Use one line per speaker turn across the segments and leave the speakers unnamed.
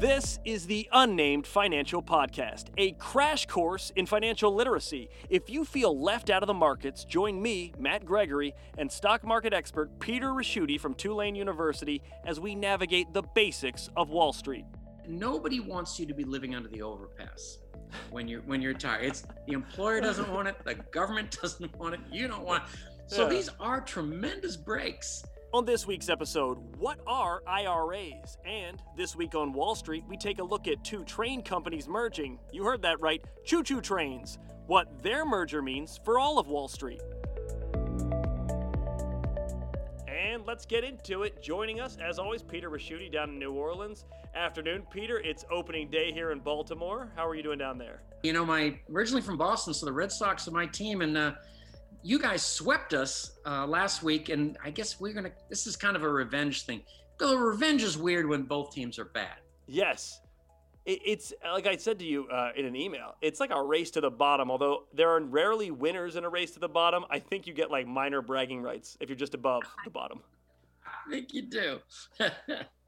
This is the Unnamed Financial Podcast, a crash course in financial literacy. If you feel left out of the markets, join me, Matt Gregory, and stock market expert Peter Ricchiuti from Tulane University as we navigate the basics of Wall Street.
Nobody wants you to be living under the overpass when you're when you're retired. It's the employer doesn't want it, the government doesn't want it, you don't want it. So
Yeah.
these are tremendous breaks.
On this week's episode, what are IRAs? And this week on Wall Street, we take a look at two train companies merging. You heard that right, choo choo trains. What their merger means for all of Wall Street. And let's get into it. Joining us, as always, Peter Ricchiuti down in New Orleans. Afternoon, Peter. It's opening day here in Baltimore. How are you doing down there?
You know, my originally from Boston, so the Red Sox are my team, and uh, you guys swept us uh, last week, and I guess we're gonna. This is kind of a revenge thing. The revenge is weird when both teams are bad.
Yes. It, it's like I said to you uh, in an email, it's like a race to the bottom. Although there are rarely winners in a race to the bottom, I think you get like minor bragging rights if you're just above the bottom.
I think you do.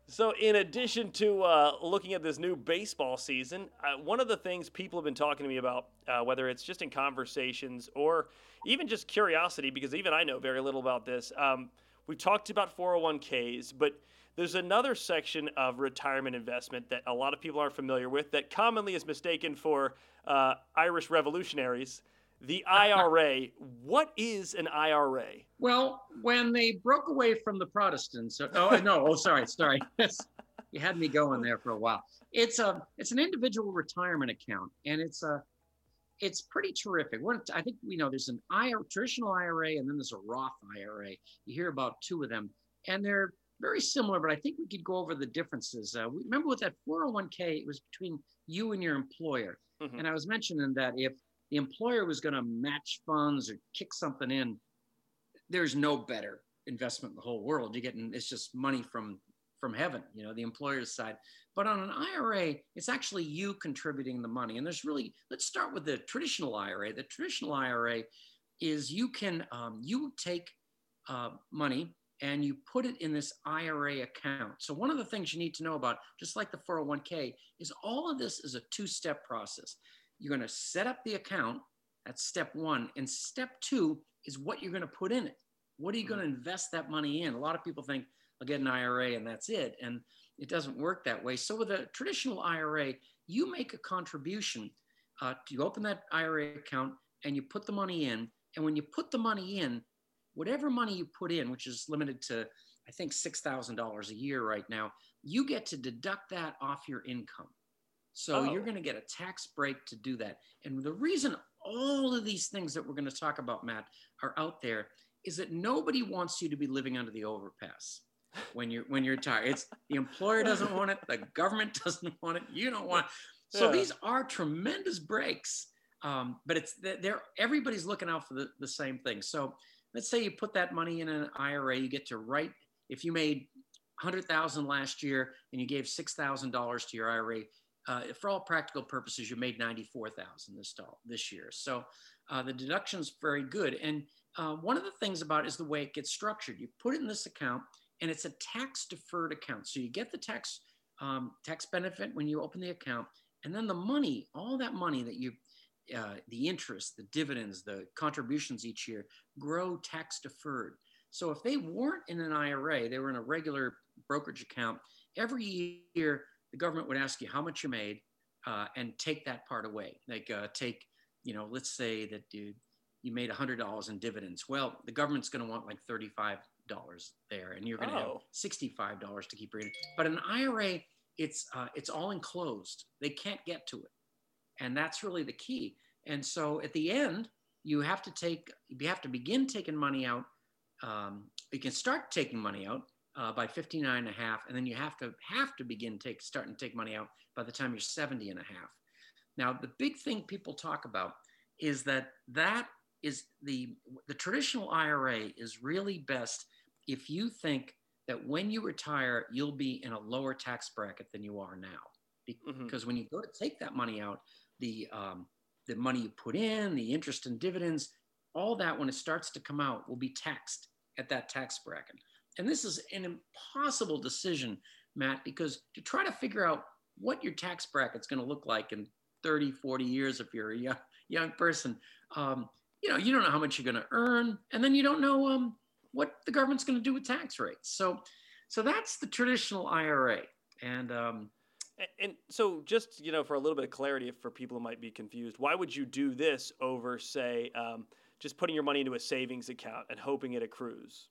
So, in addition to uh, looking at this new baseball season, uh, one of the things people have been talking to me about, uh, whether it's just in conversations or even just curiosity, because even I know very little about this, um, we talked about 401ks, but there's another section of retirement investment that a lot of people aren't familiar with that commonly is mistaken for uh, Irish revolutionaries. The IRA. what is an IRA?
Well, when they broke away from the Protestants, uh, oh no, oh sorry, sorry, you had me going there for a while. It's a it's an individual retirement account, and it's a it's pretty terrific. One, I think we know there's an IRA, traditional IRA, and then there's a Roth IRA. You hear about two of them, and they're very similar, but I think we could go over the differences. Uh, remember with that 401k, it was between you and your employer,
Mhm.
and I was mentioning that if the employer was going to match funds or kick something in, there's no better investment in the whole world. You're getting it's just money from from heaven, you know, the employer's side. But on an IRA, it's actually you contributing the money. And there's really let's start with the traditional IRA. The traditional IRA is you can um, you take uh, money and you put it in this IRA account. So one of the things you need to know about, just like the 401k, is all of this is a two-step process. You're going to set up the account. That's step one. And step two is what you're going to put in it. What are you going to invest that money in? A lot of people think I'll get an IRA and that's it. And it doesn't work that way. So with a traditional IRA, you make a contribution. Uh, you open that IRA account and you put the money in. And when you put the money in, whatever money you put in, which is limited to, I think, $6,000 a year right now, you get to deduct that off your income. So
Oh.
you're going to get a tax break to do that. And the reason all of these things that we're going to talk about, Matt, are out there is that nobody wants you to be living under the overpass when you're when you're tired. It's the employer doesn't want it, the government doesn't want it, you don't want it. So
Yeah.
these are tremendous breaks. Um, but it's they're everybody's looking out for the, the same thing. So let's say you put that money in an IRA, you get to write if you made 100,000 last year and you gave $6,000 to your IRA, uh, for all practical purposes, you made 94,000 this doll- this year. So uh, the deduction's very good. And uh, one of the things about it is the way it gets structured. You put it in this account, and it's a tax deferred account. So you get the tax um, tax benefit when you open the account, and then the money, all that money that you, uh, the interest, the dividends, the contributions each year grow tax deferred. So if they weren't in an IRA, they were in a regular brokerage account. Every year, the government would ask you how much you made uh, and take that part away. Like uh, take, you know, let's say that you you made $100 in dividends. Well, the government's going to want like $35 there, and you're going to
Oh.
have $65 to keep reading. But an IRA, it's uh, it's all enclosed. They can't get to it, and that's really the key. And so at the end, you have to take you have to begin taking money out. Um, you can start taking money out uh, by 59 and a half, and then you have to have to begin take starting to take money out by the time you're 70 and a half. Now, the big thing people talk about is that that is the the traditional IRA is really best if you think that when you retire you'll be in a lower tax bracket than you are now
Mhm.
because when you go to take that money out the um, the money you put in the interest and dividends all that when it starts to come out will be taxed at that tax bracket and this is an impossible decision matt because to try to figure out what your tax bracket's going to look like in 30, 40 years if you're a young, young person. Um, you know, you don't know how much you're going to earn, and then you don't know um, what the government's going to do with tax rates. So, so that's the traditional IRA. And um,
and, so, just you know, for a little bit of clarity, for people who might be confused, why would you do this over, say, um, just putting your money into a savings account and hoping it accrues?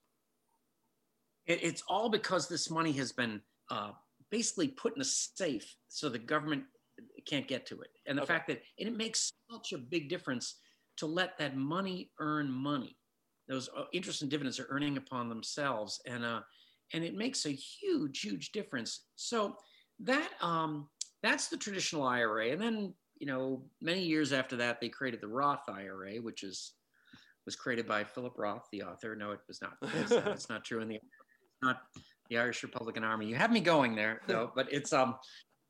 It, it's all because this money has been uh, basically put in a safe, so the government can't get to it. And the okay. fact that and it makes such a big difference to let that money earn money. Those uh, interest and dividends are earning upon themselves, and uh, and it makes a huge, huge difference. So that um, that's the traditional IRA, and then you know many years after that they created the Roth IRA, which is was created by Philip Roth, the author. No, it was not. It's, uh, it's not true in the not the Irish Republican Army. You have me going there though, but it's um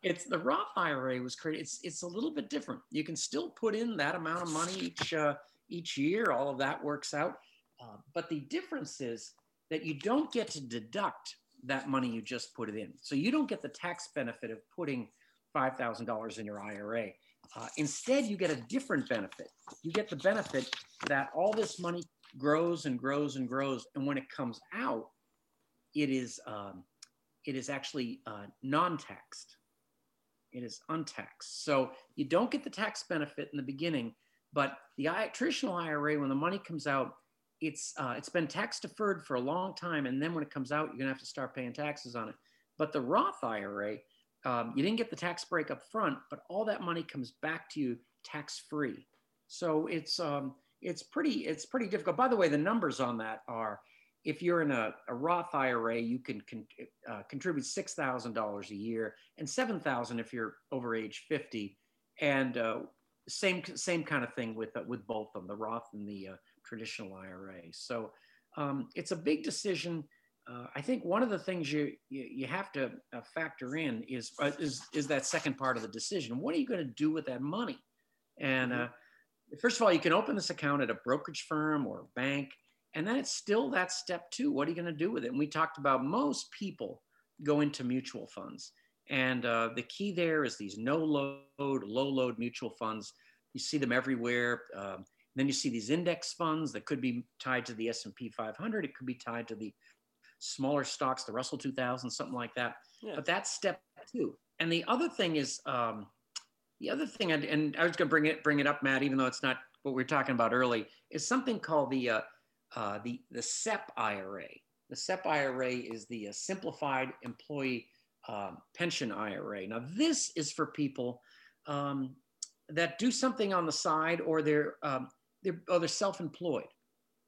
it's the Roth IRA was created. It's it's a little bit different. You can still put in that amount of money each uh, each year. All of that works out, uh, but the difference is that you don't get to deduct that money you just put it in. So you don't get the tax benefit of putting five thousand dollars in your IRA. Uh, instead, you get a different benefit. You get the benefit that all this money grows and grows and grows, and when it comes out, it is um, it is actually uh, non-taxed. It is untaxed. So you don't get the tax benefit in the beginning, but the traditional IRA, when the money comes out, it's uh, it's been tax deferred for a long time, and then when it comes out, you're gonna have to start paying taxes on it. But the Roth IRA, um, you didn't get the tax break up front, but all that money comes back to you tax free. So it's um, it's pretty it's pretty difficult. By the way, the numbers on that are if you're in a, a Roth IRA, you can con- uh, contribute six thousand dollars a year, and seven thousand if you're over age fifty, and uh, same same kind of thing with uh, with both of them, the Roth and the uh, traditional IRA. So um, it's a big decision. Uh, I think one of the things you you, you have to uh, factor in is is is that second part of the decision. What are you going to do with that money? And mm-hmm. first of all, you can open this account at a brokerage firm or a bank and then it's still that step two. What are you going to do with it? And we talked about most people go into mutual funds. And uh, the key there is these no load, low load mutual funds. You see them everywhere. Um, then you see these index funds that could be tied to the S&P 500. It could be tied to the smaller stocks, the Russell 2000, something like that. Yeah. But that's step two. And the other thing is, um, the other thing, and, and I was going to bring it bring it up, Matt, even though it's not what we are talking about early, is something called the uh, uh, the, the SEP IRA. The SEP IRA is the uh, Simplified Employee um, Pension IRA. Now, this is for people um, that do something on the side or they're, um, they're, or they're self-employed.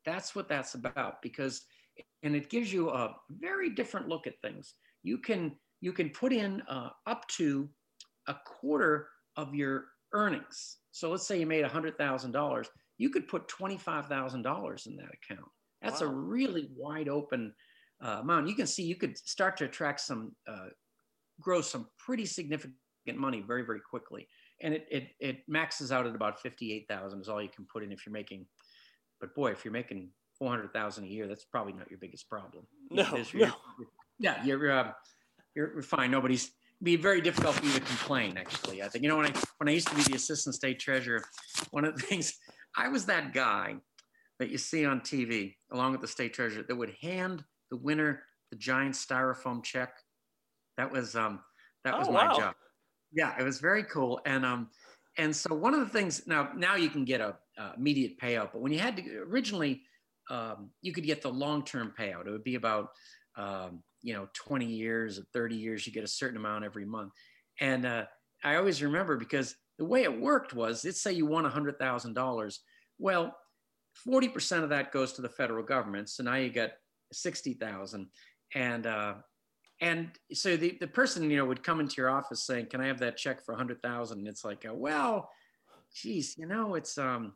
That's what that's about because, and it gives you a very different look at things. You can, you can put in uh, up to a quarter of your earnings. So let's say you made $100,000 you could put $25,000 in that account. That's wow. a really wide open uh, amount. You can see you could start to attract some, uh, grow some pretty significant money very, very quickly. And it, it, it maxes out at about 58,000 is all you can put in if you're making, but boy, if you're making 400,000 a year, that's probably not your biggest problem.
No,
you're,
no.
Yeah, you're, uh, you're fine. Nobody's, be very difficult for you to complain. Actually, I think you know when I when I used to be the assistant state treasurer, one of the things I was that guy that you see on TV, along with the state treasurer, that would hand the winner the giant styrofoam check. That was um, that was oh, my wow. job. Yeah, it was very cool. And um, and so one of the things now now you can get a uh, immediate payout, but when you had to originally, um, you could get the long term payout. It would be about um, you know 20 years or 30 years. You get a certain amount every month. And uh, I always remember because the way it worked was, let's say you won $100,000. Well, 40% of that goes to the federal government. So now you get 60,000. And, uh, and so the, the person, you know, would come into your office saying, can I have that check for 100,000? And it's like, uh, well, geez, you know, it's, um,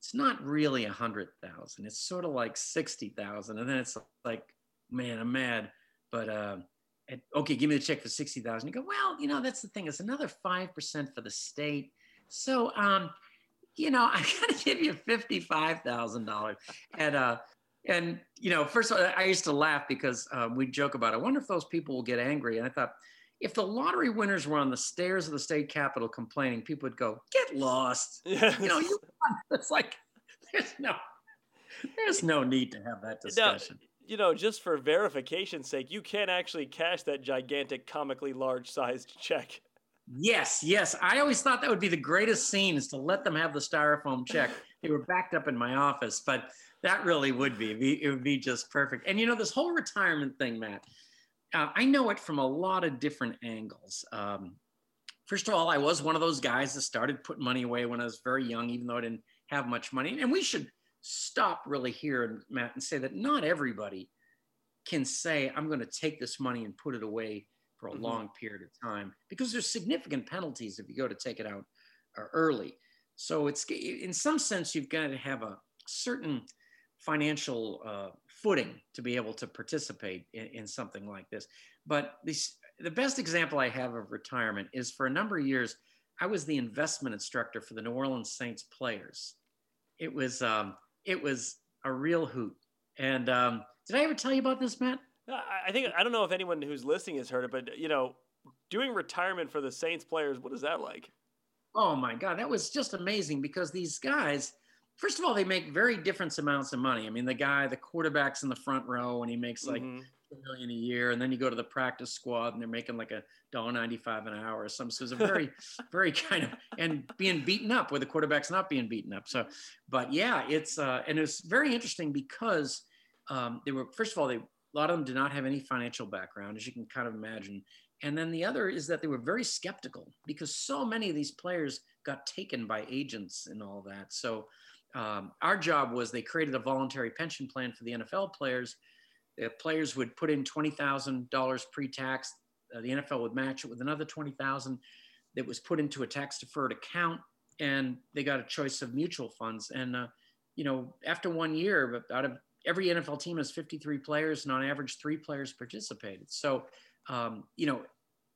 it's not really a hundred thousand. It's sort of like 60,000. And then it's like, man, I'm mad. But, uh, and, okay, give me the check for 60,000. You go, well, you know, that's the thing. It's another 5% for the state. So, um, you know, I got to give you $55,000. And, uh, and, you know, first of all, I used to laugh because uh, we joke about, I wonder if those people will get angry. And I thought, if the lottery winners were on the stairs of the state capitol complaining, people would go, "Get lost."
Yes.
You know, you, it's like there's no there's no need to have that discussion.
Now, you know, just for verification's sake, you can actually cash that gigantic, comically large-sized check.
Yes, yes. I always thought that would be the greatest scene is to let them have the styrofoam check. they were backed up in my office, but that really would be it would be just perfect. And you know, this whole retirement thing, Matt, uh, I know it from a lot of different angles. Um, first of all, I was one of those guys that started putting money away when I was very young, even though I didn't have much money. And we should stop really here, Matt, and say that not everybody can say, I'm going to take this money and put it away for a mm-hmm. long period of time because there's significant penalties if you go to take it out uh, early. So it's in some sense, you've got to have a certain financial uh, footing to be able to participate in, in something like this. But this, the best example I have of retirement is for a number of years, I was the investment instructor for the New Orleans Saints players. It was um, it was a real hoot. And um, did I ever tell you about this, Matt?
I think I don't know if anyone who's listening has heard it, but you know, doing retirement for the Saints players, what is that like?
Oh my God, that was just amazing because these guys, first of all, they make very different amounts of money. I mean, the guy, the quarterback's in the front row, and he makes like mm-hmm. A million a year, and then you go to the practice squad, and they're making like a dollar ninety-five an hour or something. So it's a very, very kind of and being beaten up where the quarterback's not being beaten up. So, but yeah, it's uh, and it's very interesting because um, they were first of all they a lot of them did not have any financial background, as you can kind of imagine. And then the other is that they were very skeptical because so many of these players got taken by agents and all that. So um, our job was they created a voluntary pension plan for the NFL players. The players would put in twenty thousand dollars pre-tax. Uh, the NFL would match it with another twenty thousand that was put into a tax-deferred account, and they got a choice of mutual funds. And uh, you know, after one year, out of every NFL team has 53 players, and on average, three players participated. So, um, you know,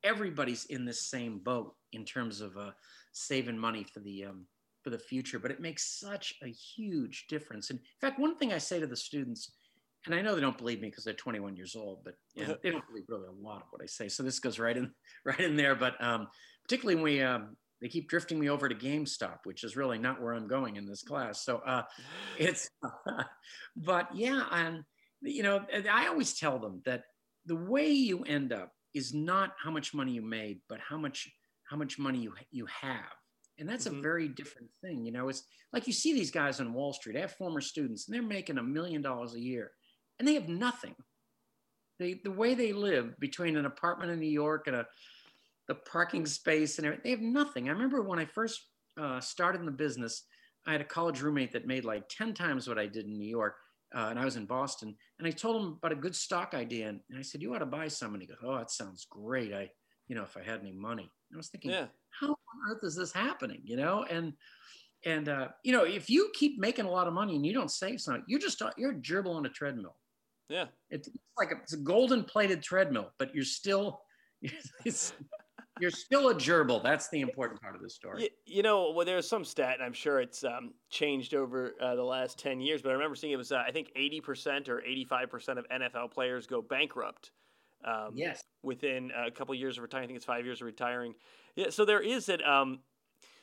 everybody's in this same boat in terms of uh, saving money for the um, for the future. But it makes such a huge difference. And in fact, one thing I say to the students, and I know they don't believe me because they're 21 years old, but yeah, they don't believe really a lot of what I say. So this goes right in right in there. But um, particularly when we um, they keep drifting me over to GameStop, which is really not where I'm going in this class. So uh, it's, but yeah, and you know, I always tell them that the way you end up is not how much money you made, but how much how much money you you have, and that's mm-hmm. a very different thing. You know, it's like you see these guys on Wall Street. I have former students, and they're making a million dollars a year, and they have nothing. They, the way they live between an apartment in New York and a the parking space and everything. They have nothing. I remember when I first uh, started in the business, I had a college roommate that made like 10 times what I did in New York. Uh, and I was in Boston. And I told him about a good stock idea. And I said, You ought to buy some. And he goes, Oh, that sounds great. I, you know, if I had any money. And I was thinking, yeah. How on earth is this happening? You know, and, and, uh, you know, if you keep making a lot of money and you don't save some, you're just, you're a gerbil on a treadmill.
Yeah.
It's like a, it's a golden plated treadmill, but you're still, it's, you're still a gerbil. That's the important part of the story.
You, you know, well, there's some stat, and I'm sure it's um, changed over uh, the last 10 years, but I remember seeing it was, uh, I think, 80% or 85% of NFL players go bankrupt.
Um, yes.
Within a couple of years of retiring, I think it's five years of retiring. Yeah. So there is that. Um,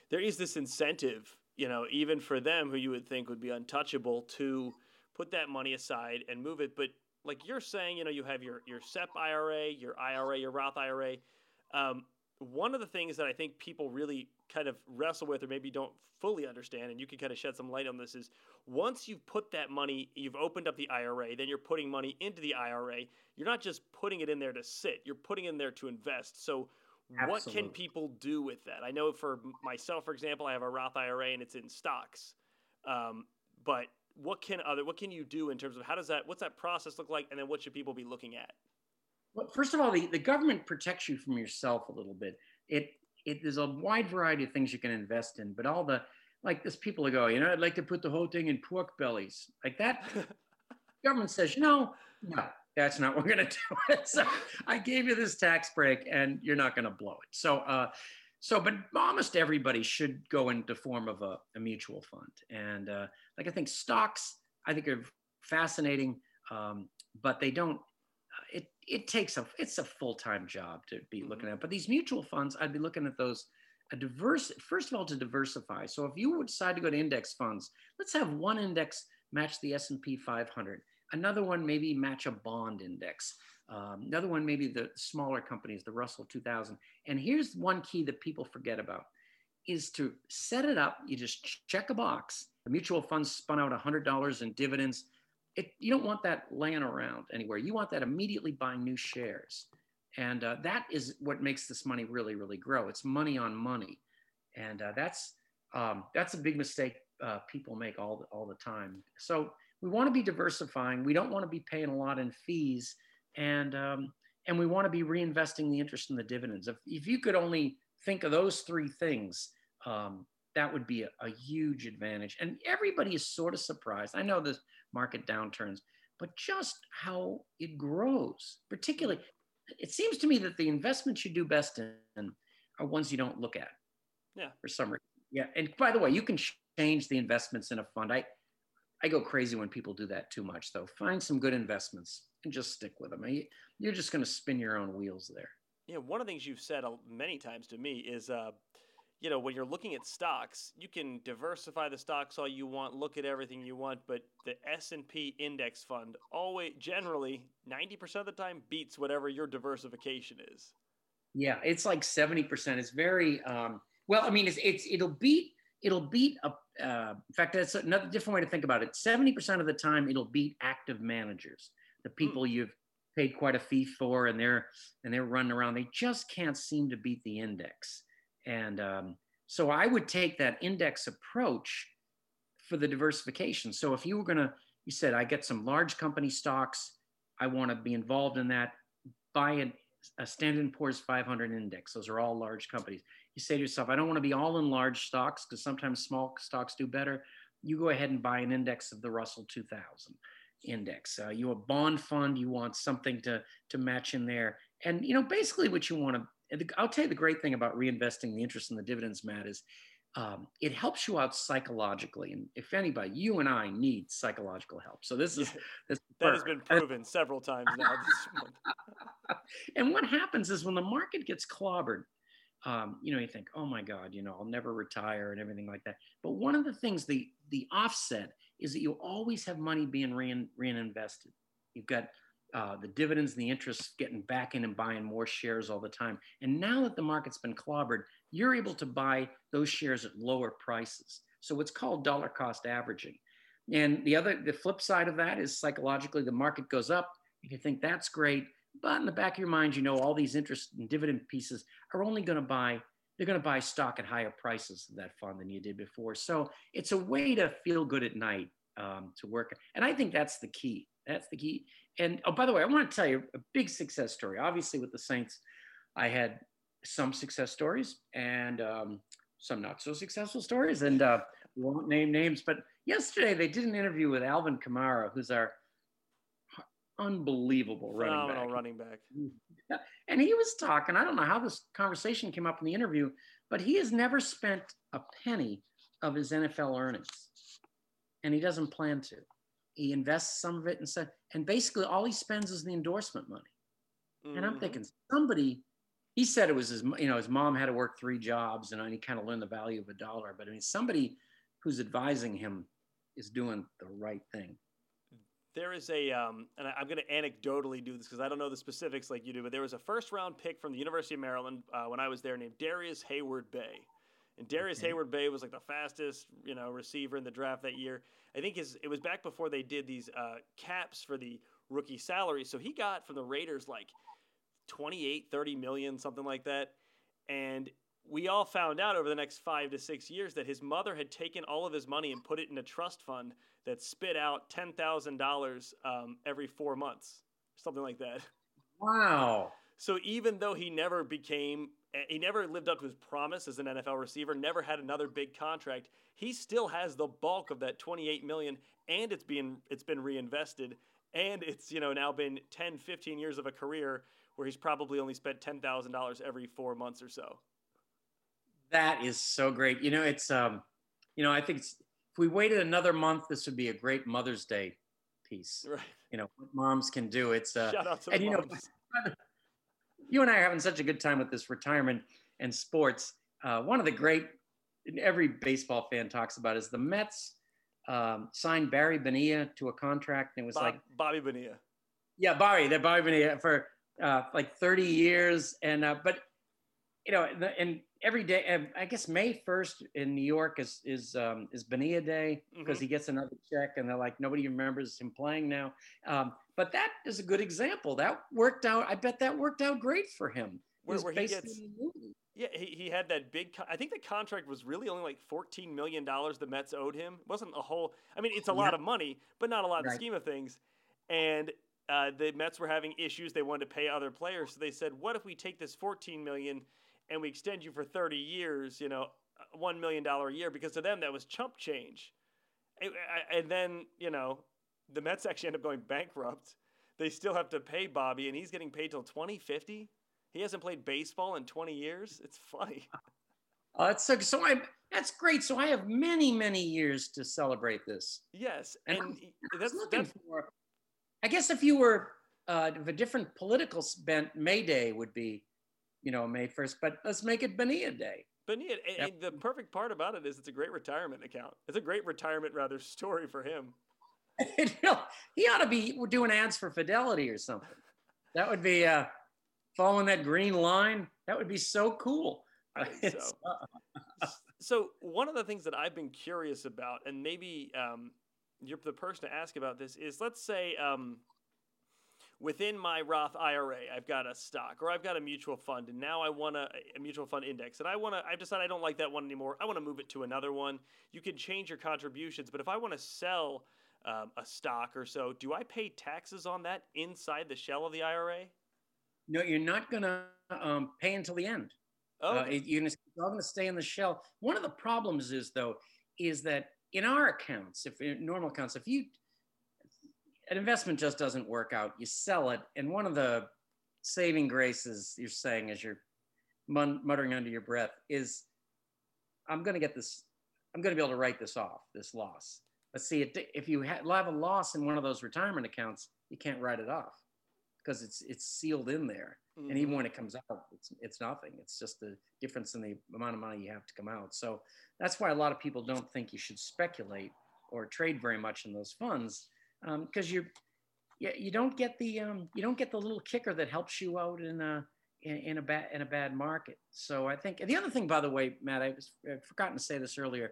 there is this incentive, you know, even for them who you would think would be untouchable to put that money aside and move it. But like you're saying, you know, you have your your SEP IRA, your IRA, your Roth IRA. Um, one of the things that I think people really kind of wrestle with or maybe don't fully understand, and you can kind of shed some light on this, is once you've put that money, you've opened up the IRA, then you're putting money into the IRA. You're not just putting it in there to sit, you're putting it in there to invest. So, Absolutely. what can people do with that? I know for myself, for example, I have a Roth IRA and it's in stocks. Um, but what can other what can you do in terms of how does that what's that process look like and then what should people be looking at
well, first of all, the, the government protects you from yourself a little bit. It it there's a wide variety of things you can invest in, but all the like this people go, you know, I'd like to put the whole thing in pork bellies. Like that government says, no, no, that's not what we're gonna do. It. so I gave you this tax break and you're not gonna blow it. So uh so but almost everybody should go into form of a, a mutual fund. And uh like I think stocks, I think are fascinating, um, but they don't it it takes a it's a full-time job to be mm-hmm. looking at but these mutual funds i'd be looking at those a diverse first of all to diversify so if you would decide to go to index funds let's have one index match the s&p 500 another one maybe match a bond index um, another one maybe the smaller companies the russell 2000 and here's one key that people forget about is to set it up you just check a box the mutual fund spun out $100 in dividends it, you don't want that laying around anywhere. You want that immediately buying new shares. And uh, that is what makes this money really, really grow. It's money on money. And uh, that's, um, that's a big mistake uh, people make all the, all the time. So we want to be diversifying. We don't want to be paying a lot in fees. And, um, and we want to be reinvesting the interest in the dividends. If, if you could only think of those three things, um, that would be a, a, huge advantage. And everybody is sort of surprised. I know the market downturns, but just how it grows, particularly, it seems to me that the investments you do best in are ones you don't look at.
Yeah.
For some reason. Yeah. And by the way, you can change the investments in a fund. I, I go crazy when people do that too much, though. Find some good investments and just stick with them. You're just going to spin your own wheels there.
Yeah, one of the things you've said many times to me is uh, you know, when you're looking at stocks, you can diversify the stocks all you want, look at everything you want, but the S&P index fund always generally 90% of the time beats whatever your diversification is.
Yeah, it's like 70%. It's very um, well, I mean it's it's it'll beat it'll beat a uh, in fact that's another different way to think about it. 70% of the time it'll beat active managers, the hmm. people mm. you've paid quite a fee for and they're and they're running around. They just can't seem to beat the index. And um, so I would take that index approach for the diversification. So if you were going to, you said, I get some large company stocks, I want to be involved in that, buy a, a Standard & Poor's 500 index. Those are all large companies. You say to yourself, I don't want to be all in large stocks because sometimes small stocks do better. You go ahead and buy an index of the Russell 2000 index. Uh, you a bond fund, you want something to to match in there. And you know, basically what you want to I'll tell you the great thing about reinvesting the interest in the dividends, Matt, is um, it helps you out psychologically. And if anybody, you and I need psychological help. So this is this
that has been proven several times now
and what happens is when the market gets clobbered, um, you know, you think, oh my God, you know, I'll never retire and everything like that. But one of the things, the the offset is that you always have money being rein, reinvested. You've got uh, the dividends and the interest getting back in and buying more shares all the time. And now that the market's been clobbered, you're able to buy those shares at lower prices. So it's called dollar cost averaging. And the other, the flip side of that is psychologically the market goes up. You think that's great, but in the back of your mind, you know all these interest and dividend pieces are only going to buy. They're going to buy stock at higher prices of that fund than you did before. So it's a way to feel good at night um, to work. And I think that's the key. That's the key and oh, by the way, I want to tell you a big success story. Obviously, with the Saints, I had some success stories and um, some not so successful stories, and uh, won't name names. But yesterday, they did an interview with Alvin Kamara, who's our unbelievable running back.
running back.
And he was talking. I don't know how this conversation came up in the interview, but he has never spent a penny of his NFL earnings, and he doesn't plan to he invests some of it and said, and basically all he spends is the endorsement money. Mm-hmm. And I'm mm-hmm. thinking somebody, he said it was his, you know, his mom had to work three jobs and he kind of learned the value of a dollar. But I mean, somebody who's advising him is doing the right thing.
There is a, um, and I'm going to anecdotally do this because I don't know the specifics like you do, but there was a first round pick from the University of Maryland uh, when I was there named Darius Heyward-Bey. And Darius okay. Heyward-Bey was like the fastest, you know, receiver in the draft that year. I think his it was back before they did these uh, caps for the rookie salary. So he got from the Raiders like 28, 30 million, something like that. And we all found out over the next five to six years that his mother had taken all of his money and put it in a trust fund that spit out ten thousand um, dollars every four months, something like that.
Wow.
So even though he never became he never lived up to his promise as an NFL receiver, never had another big contract. He still has the bulk of that 28 million and it's being it's been reinvested and it's, you know, now been 10, 15 years of a career where he's probably only spent $10,000 every 4 months or so.
That is so great. You know, it's um you know, I think if we waited another month this would be a great Mother's Day piece.
Right.
you know what moms can do. It's uh,
Shout out to
and you know, you and I are having such a good time with this retirement and sports. Uh, one of the great, every baseball fan talks about is the Mets um, signed Barry Bonilla to a contract, and it was
Bob,
like,
Bobby Bonilla.
yeah, Barry, that Barry Bonilla for uh, like 30 years, and uh, but you know, and every day, um, I guess May 1st in New York is is um, is Bonilla Day because
Mhm.
he gets another check, and they're like nobody remembers him playing now. Um, but that is a good example. That worked out. I bet that worked out great for him.
Where- where he gets-
in the movie.
Yeah, he, he had that big. Con- I think the contract was really only like fourteen million dollars the Mets owed him. It wasn't a whole. I mean, it's a lot of money, but not a lot in the scheme of things. And uh, the Mets were having issues. They wanted to pay other players, so they said, "What if we take this fourteen million and we extend you for thirty years? You know, uh, one million dollar a year." Because to them, that was chump change. And, then you know, the Mets actually end up going bankrupt. They still have to pay Bobby, and he's getting paid till twenty fifty. He hasn't played baseball in 20 years. It's funny.
Uh, that's so, so I that's great. So I have many many years to celebrate this.
Yes,
And
and
I'm- I
that's
looking
that's
for. I guess if you were uh, of a different political bent, May Day would be, you know, May first. But let's make it Bonilla Day.
and,
Yep.
and the perfect part about it is it's a great retirement account. It's a great retirement rather story for him.
You know, he ought to be doing ads for Fidelity or something. That would be uh, following that green line. That would be so cool.
I think
It's,
so.
uh,
So one of the things that I've been curious about, and maybe um, you're the person to ask about this, is let's say um, within my Roth IRA, I've got a stock or I've got a mutual fund, and now I want a, a mutual fund index, and I want to. I've decided I don't like that one anymore. I want to move it to another one. You can change your contributions, but if I want to sell um, a stock or so, do I pay taxes on that inside the shell of the IRA?
no, you're not going to um, pay until the end.
Oh,
Uh, you're gonna- it's all going to stay in the shell. One of the problems is though, is that in our accounts, if in normal accounts, if you an investment just doesn't work out, you sell it, and one of the saving graces you're saying as you're muttering under your breath is, I'm going to get this. I'm going to be able to write this off, this loss. But see, it, if you ha- have a loss in one of those retirement accounts, you can't write it off because it's it's sealed in there and
mhm.
even when it comes out it's, it's nothing it's just the difference in the amount of money you have to come out so that's why a lot of people don't think you should speculate or trade very much in those funds because you you you don't get the um, you don't get the little kicker that helps you out in a in, in a bad in a bad market so i think the other thing by the way matt i was I'd forgotten to say this earlier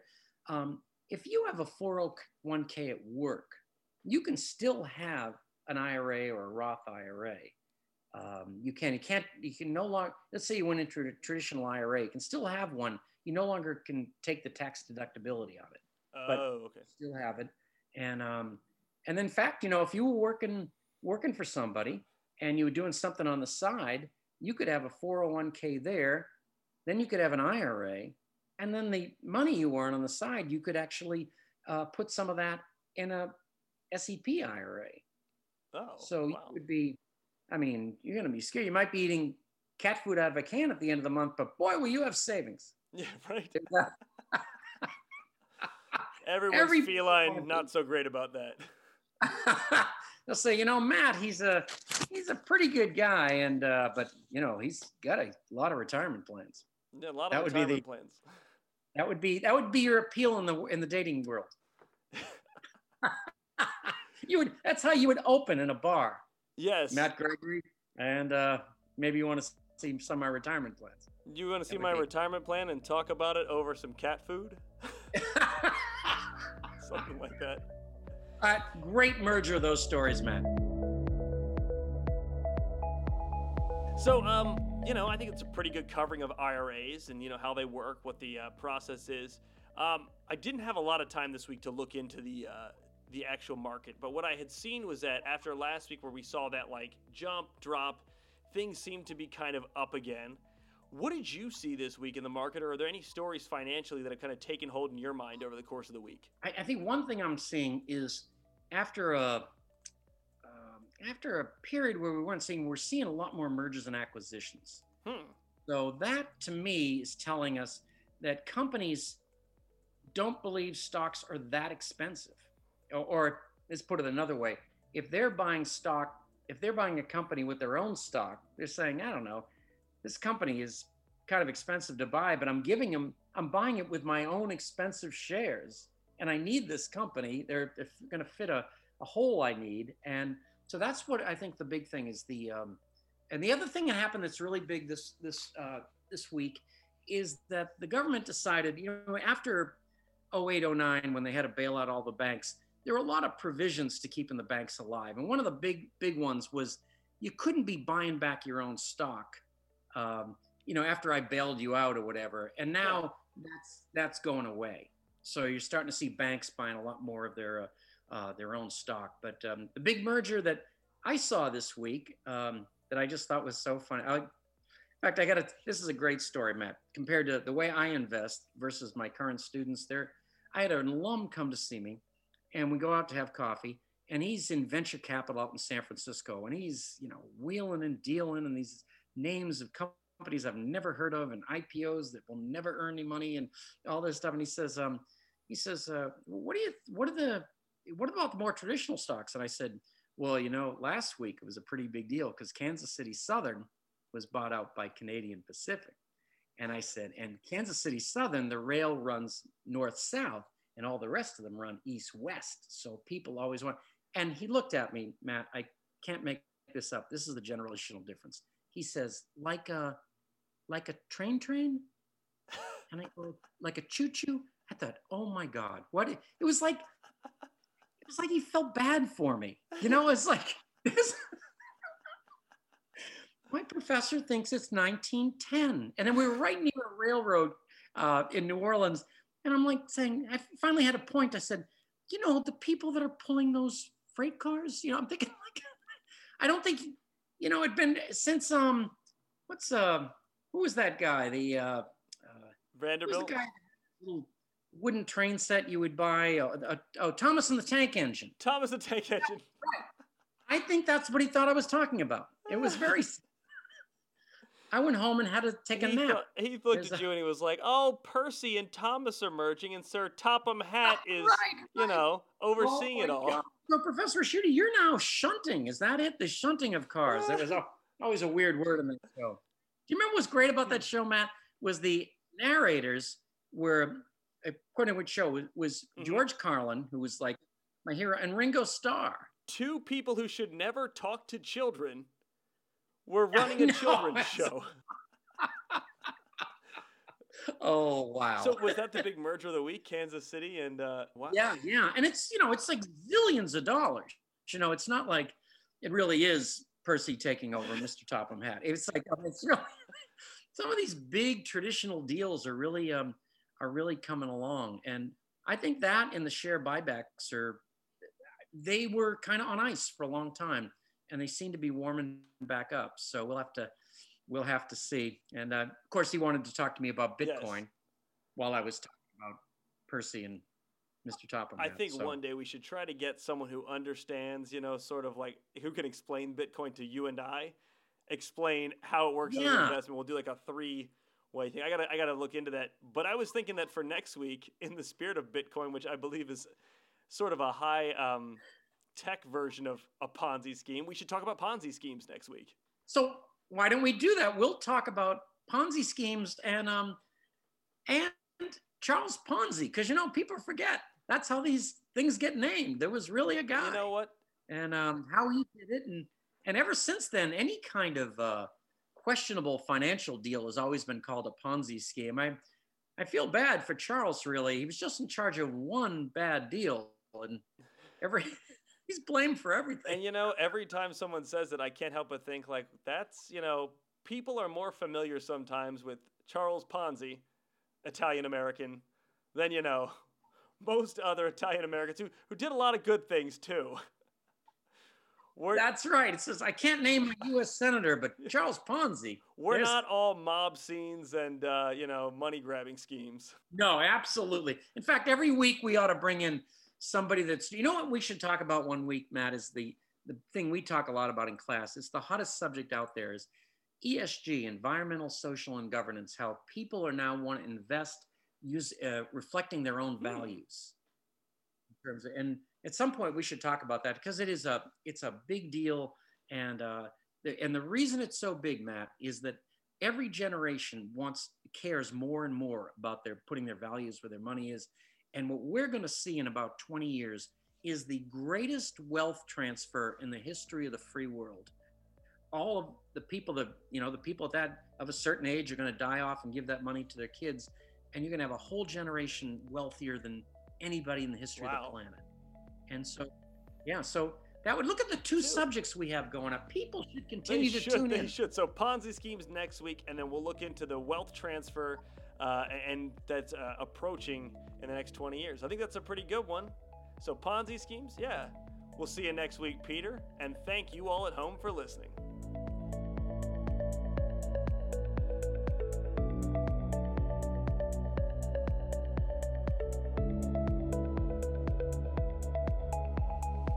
um, if you have a 401k at work you can still have an ira or a roth ira um, you can you can't you can no longer let's say you went into a traditional IRA, you can still have one. You no longer can take the tax deductibility of it. but-
oh, okay.
Still have it, and um, and in fact, you know, if you were working working for somebody and you were doing something on the side, you could have a 401k there, then you could have an IRA, and then the money you earn on the side, you could actually uh, put some of that in a SEP IRA.
Oh,
So you would be, I mean, you're going to be scared. You might be eating cat food out of a can at the end of the month, but boy, will you have savings.
yeah, right. Everyone's
Every-
feline not so great about that.
They'll say, you know, Matt, he's a he's a pretty good guy, and uh, but you know, he's got a lot of retirement plans.
Yeah, a lot
That
of
would be the-
retirement plans.
That would be that would be your appeal in the in the dating world. you would that's how you would open in a bar,
Yes.
Matt Gregory, and uh, maybe you want to see some of my retirement plans.
you want to see my
be-
retirement plan and talk about it over some cat food? Something like that.
Uh, great merger of those stories, Matt.
So, um, you know, I think it's a pretty good covering of IRAs and you know how they work, what the uh, process is. Um, I didn't have a lot of time this week to look into the uh, the actual market, but what I had seen was that after last week, where we saw that like jump, drop, things seemed to be kind of up again. What did you see this week in the market, or are there any stories financially that have kind of taken hold in your mind over the course of the week?
I, I think one thing I'm seeing is after a um, after a period where we weren't seeing, we're seeing a lot more mergers and acquisitions.
Hmm.
So that to me is telling us that companies don't believe stocks are that expensive. Or, or let's put it another way if they're buying stock, if they're buying a company with their own stock, they're saying, I don't know, this company is kind of expensive to buy, but I'm giving them, I'm buying it with my own expensive shares, and I need this company. They're, they're going to fit a, a hole I need, and so that's what I think the big thing is. The um, and the other thing that happened that's really big this this uh, this week is that the government decided, you know, after 08, 09, when they had to bail out all the banks, there were a lot of provisions to keeping the banks alive. And one of the big, big ones was you couldn't be buying back your own stock, um, you know, after I bailed you out or whatever. And now that's that's going away. So you're starting to see banks buying a lot more of their uh, uh, their own stock. But um, the big merger that I saw this week um, that I just thought was so funny. I, in fact, I got. This is a great story, Matt. Compared to the way I invest versus my current students, there, I had an alum come to see me and we go out to have coffee and he's in venture capital out in San Francisco and he's, you know, wheeling and dealing and these names of companies I've never heard of and IPOs that will never earn any money and all this stuff. And he says, um, he says, uh, what do you, what are the, what about the more traditional stocks? And I said, well, you know, last week it was a pretty big deal because Kansas City Southern was bought out by Canadian Pacific. And I said, and Kansas City Southern, the rail runs north south and all the rest of them run east west. So people always want. And he looked at me, Matt. I can't make this up. This is the generational difference. He says, like a, like a train train, and I go like a choo choo. I thought, oh my god, what? It was like, it was like he felt bad for me. You know, it's like this. my professor thinks it's 1910, and then we were right near a railroad uh, in New Orleans and I'm like saying, I finally had a point. I said, you know, the people that are pulling those freight cars, you know, I'm thinking like, I don't think, you know, it'd been since, um, what's, uh, who was that guy? The, uh, uh
Vanderbilt?
the guy, little wooden train set you would buy? Uh, uh, oh, Thomas and the Tank Engine.
Thomas the Tank Engine.
I think that's what he thought I was talking about. It was very I went home and had to take a
he
nap.
Thought, he looked at you and he was like, "Oh, Percy and Thomas are merging, and Sir Topham Hatt is, right, right. you know, overseeing oh, it all." God.
So, Professor Schutte, you're now shunting. Is that it? The shunting of cars. That was always a weird word in the show. Do you remember what's great about that show, Matt? Was the narrators were, according to which show, was, was mm-hmm. George Carlin, who was like my hero, and Ringo Starr.
Two people who should never talk to children we're running a no, children's show.
oh wow!
So was that the big merger of the week, Kansas City and uh,
wow. Yeah, yeah, and it's you know it's like zillions of dollars. You know, it's not like it really is Percy taking over Mr. Topham Hatt. It's like it's really some of these big traditional deals are really um are really coming along, and I think that and the share buybacks are they were kind of on ice for a long time and they seem to be warming back up. So we'll have to we'll have to see. And uh, of course, he wanted to talk to me about Bitcoin yes. while I was talking about Percy and Mr. Topham.
I think so. one day we should try to get someone who understands, you know, sort of like who can explain Bitcoin to you and I, explain how it works yeah. as an investment. We'll do like a three way thing. I gotta I gotta look into that. But I was thinking that for next week, in the spirit of Bitcoin, which I believe is sort of a high um, tech version of a Ponzi scheme. We should talk about Ponzi schemes next week.
So why don't we do that? We'll talk about Ponzi schemes and um and Charles Ponzi because you know people forget that's how these things get named. There was really a guy.
You know what?
And um, how he did it, and and ever since then, any kind of uh, questionable financial deal has always been called a Ponzi scheme. I I feel bad for Charles. Really, he was just in charge of one bad deal, and every he's blamed for everything.
And you know, every time someone says it, I can't help but think like that's you know, people are more familiar sometimes with Charles Ponzi, Italian American, than you know, most other Italian Americans who who did a lot of good things too.
We're, That's right. It says I can't name a U.S. senator, but Charles Ponzi.
We're not all mob scenes and uh, you know money grabbing schemes.
No, absolutely. In fact, every week we ought to bring in somebody that's you know what we should talk about one week matt is the the thing we talk a lot about in class. It's the hottest subject out there is esg environmental social and governance how people are now want to invest use uh, reflecting their own hmm. values. In terms of, and at some point we should talk about that because it is a it's a big deal and uh, the, and the reason it's so big matt is that every generation wants cares more and more about their putting their values where their money is and what we're going to see in about 20 years is the greatest wealth transfer in the history of the free world. All of the people that you know the people that of a certain age are going to die off and give that money to their kids and you're going to have a whole generation wealthier than anybody in the history wow. of the planet. And so yeah so that would look at the two Dude. subjects we have going up. People should continue
they
to
should,
tune
they
in.
should. So ponzi schemes next week and then we'll look into the wealth transfer uh, and that's uh, approaching in the next 20 years. I think that's a pretty good one. So ponzi schemes yeah. We'll see you next week peter and thank you all at home for listening